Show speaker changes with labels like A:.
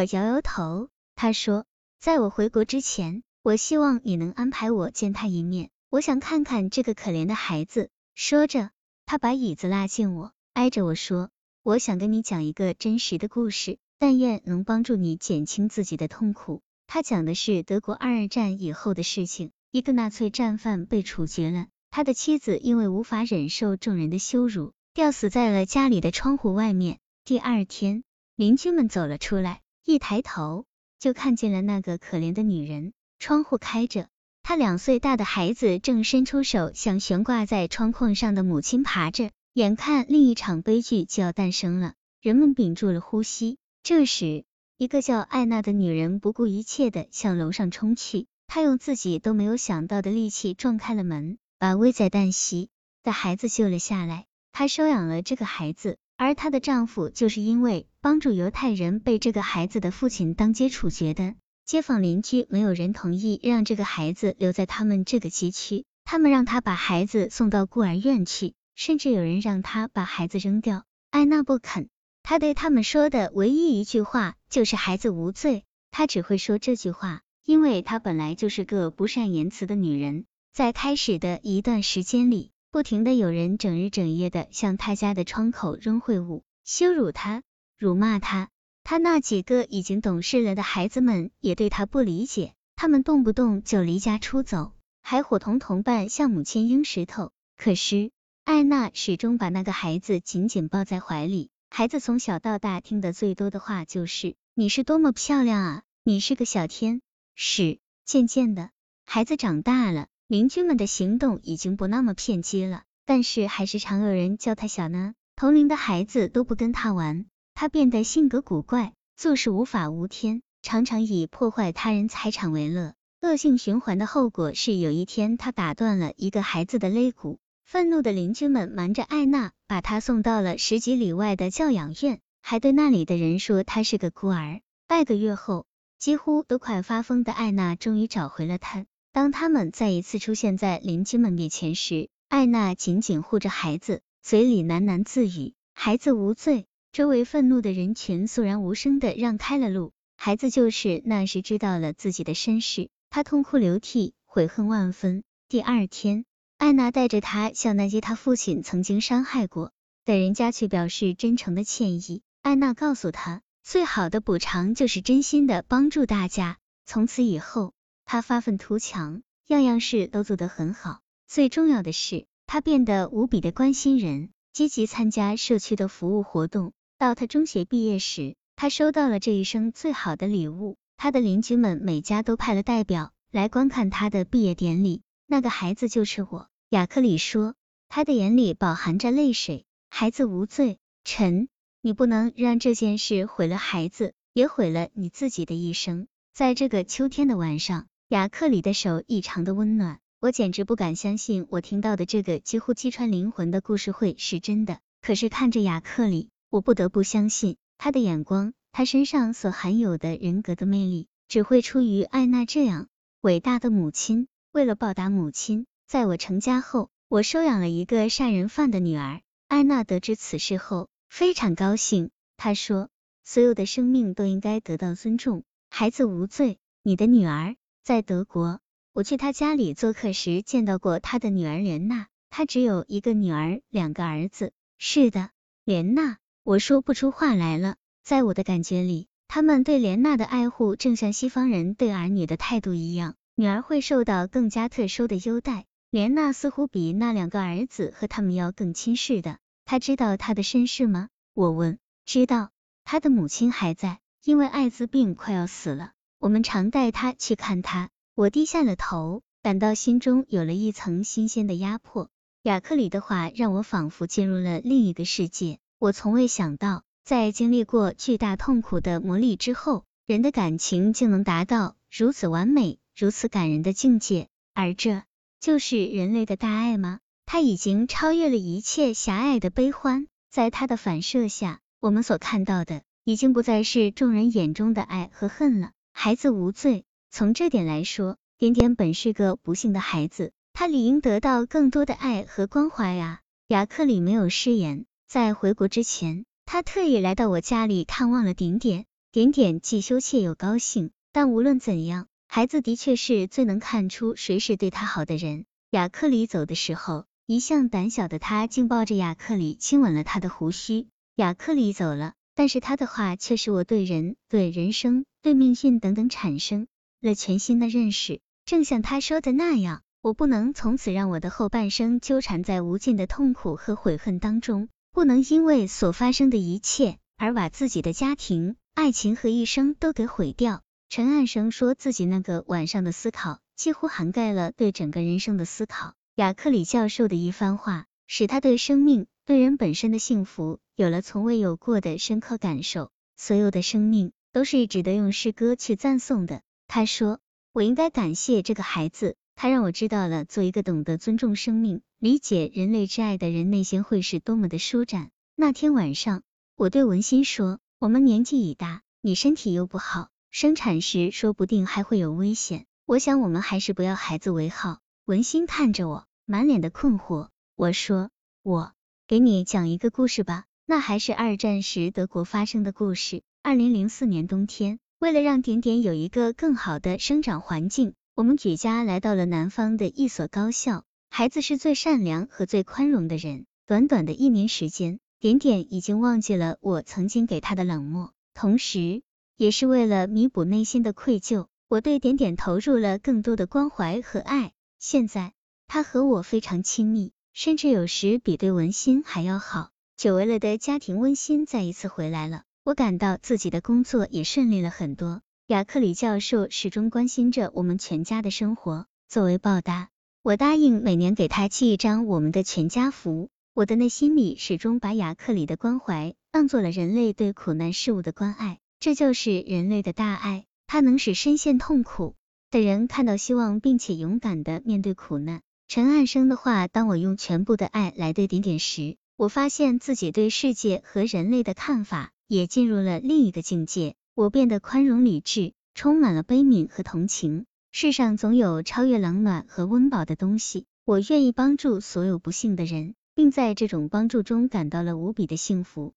A: 我摇摇头，他说，在我回国之前，我希望你能安排我见他一面，我想看看这个可怜的孩子。说着，他把椅子拉近我，挨着我说，我想跟你讲一个真实的故事，但愿能帮助你减轻自己的痛苦。他讲的是德国二战以后的事情，一个纳粹战犯被处决了，他的妻子因为无法忍受众人的羞辱，吊死在了家里的窗户外面。第二天，邻居们走了出来，一抬头就看见了那个可怜的女人。窗户开着，她两岁大的孩子正伸出手向悬挂在窗框上的母亲爬着。眼看另一场悲剧就要诞生了，人们屏住了呼吸。这时，一个叫艾娜的女人不顾一切的向楼上冲去，她用自己都没有想到的力气撞开了门，把危在旦夕的孩子救了下来。她收养了这个孩子，而她的丈夫就是因为帮助犹太人被这个孩子的父亲当街处决的。街坊邻居没有人同意让这个孩子留在他们这个街区，他们让他把孩子送到孤儿院去，甚至有人让他把孩子扔掉。艾娜不肯。他对他们说的唯一一句话就是“孩子无罪”，他只会说这句话，因为他本来就是个不善言辞的女人。在开始的一段时间里，不停的有人整日整夜的向他家的窗口扔秽物，羞辱他，辱骂他。他那几个已经懂事了的孩子们也对他不理解，他们动不动就离家出走，还伙同同伴向母亲扔石头。可是艾娜始终把那个孩子紧紧抱在怀里。孩子从小到大听的最多的话就是“你是多么漂亮啊，你是个小天使”。渐渐的，孩子长大了，邻居们的行动已经不那么偏激了，但是还是常有人叫他小呢。同龄的孩子都不跟他玩，他变得性格古怪，做事无法无天，常常以破坏他人财产为乐。恶性循环的后果是，有一天他打断了一个孩子的肋骨。愤怒的邻居们瞒着艾娜，把她送到了十几里外的教养院，还对那里的人说她是个孤儿。半个月后，几乎都快发疯的艾娜终于找回了他。当他们再一次出现在邻居们面前时，艾娜紧紧护着孩子，嘴里喃喃自语：“孩子无罪。”周围愤怒的人群肃然无声的让开了路。孩子就是那时知道了自己的身世，他痛哭流涕，悔恨万分。第二天。艾娜带着他向那些他父亲曾经伤害过的人家去表示真诚的歉意。艾娜告诉他，最好的补偿就是真心的帮助大家。从此以后，他发愤图强，样样事都做得很好。最重要的是，他变得无比的关心人，积极参加社区的服务活动。到他中学毕业时，他收到了这一生最好的礼物。他的邻居们每家都派了代表来观看他的毕业典礼。那个孩子就是我。雅克里说，他的眼里饱含着泪水。孩子无罪，臣，你不能让这件事毁了孩子，也毁了你自己的一生。在这个秋天的晚上，雅克里的手异常的温暖，我简直不敢相信我听到的这个几乎击穿灵魂的故事会是真的。可是看着雅克里，我不得不相信他的眼光，他身上所含有的人格的魅力，只会出于艾娜这样伟大的母亲。为了报答母亲。在我成家后，我收养了一个杀人犯的女儿。艾娜得知此事后非常高兴，她说：“所有的生命都应该得到尊重，孩子无罪。”你的女儿在德国，我去他家里做客时见到过他的女儿莲娜，她只有一个女儿，两个儿子。是的，莲娜，我说不出话来了。在我的感觉里，他们对莲娜的爱护正像西方人对儿女的态度一样，女儿会受到更加特殊的优待。莲娜似乎比那两个儿子和他们要更亲似的。他知道他的身世吗？我问。知道，他的母亲还在，因为艾滋病快要死了。我们常带他去看他。我低下了头，感到心中有了一层新鲜的压迫。雅克里的话让我仿佛进入了另一个世界。我从未想到，在经历过巨大痛苦的磨砺之后，人的感情竟能达到如此完美、如此感人的境界。而这。就是人类的大爱吗？他已经超越了一切狭隘的悲欢，在他的反射下，我们所看到的已经不再是众人眼中的爱和恨了。孩子无罪，从这点来说，点点本是个不幸的孩子，他理应得到更多的爱和关怀啊。雅克里没有失言，在回国之前，他特意来到我家里探望了点点。点点既羞怯又高兴，但无论怎样，孩子的确是最能看出谁是对他好的人。雅克里走的时候，一向胆小的他竟抱着雅克里亲吻了他的胡须。雅克里走了，但是他的话却使我对人、对人生、对命运等等产生了全新的认识。正像他说的那样，我不能从此让我的后半生纠缠在无尽的痛苦和悔恨当中，不能因为所发生的一切而把自己的家庭。爱情和一生都给毁掉。陈岸生说自己那个晚上的思考，几乎涵盖了对整个人生的思考。雅克里教授的一番话，使他对生命、对人本身的幸福，有了从未有过的深刻感受。所有的生命都是值得用诗歌去赞颂的。他说：“我应该感谢这个孩子，他让我知道了做一个懂得尊重生命、理解人类之爱的人内心会是多么的舒展。”那天晚上，我对文心说。我们年纪已大，你身体又不好，生产时说不定还会有危险。我想我们还是不要孩子为好。文心看着我，满脸的困惑。我说，我给你讲一个故事吧，那还是二战时德国发生的故事。二零零四年冬天，为了让点点有一个更好的生长环境，我们举家来到了南方的一所高校。孩子是最善良和最宽容的人。短短的一年时间。点点已经忘记了我曾经给他的冷漠，同时也是为了弥补内心的愧疚，我对点点投入了更多的关怀和爱。现在他和我非常亲密，甚至有时比对文心还要好。久违了的家庭温馨再一次回来了，我感到自己的工作也顺利了很多。亚克里教授始终关心着我们全家的生活，作为报答，我答应每年给他寄一张我们的全家福。我的内心里始终把亚克里的关怀当做了人类对苦难事物的关爱，这就是人类的大爱，它能使深陷痛苦的人看到希望，并且勇敢的面对苦难。陈岸生的话，当我用全部的爱来对点点时，我发现自己对世界和人类的看法也进入了另一个境界，我变得宽容理智，充满了悲悯和同情。世上总有超越冷暖和温饱的东西，我愿意帮助所有不幸的人。并在这种帮助中感到了无比的幸福。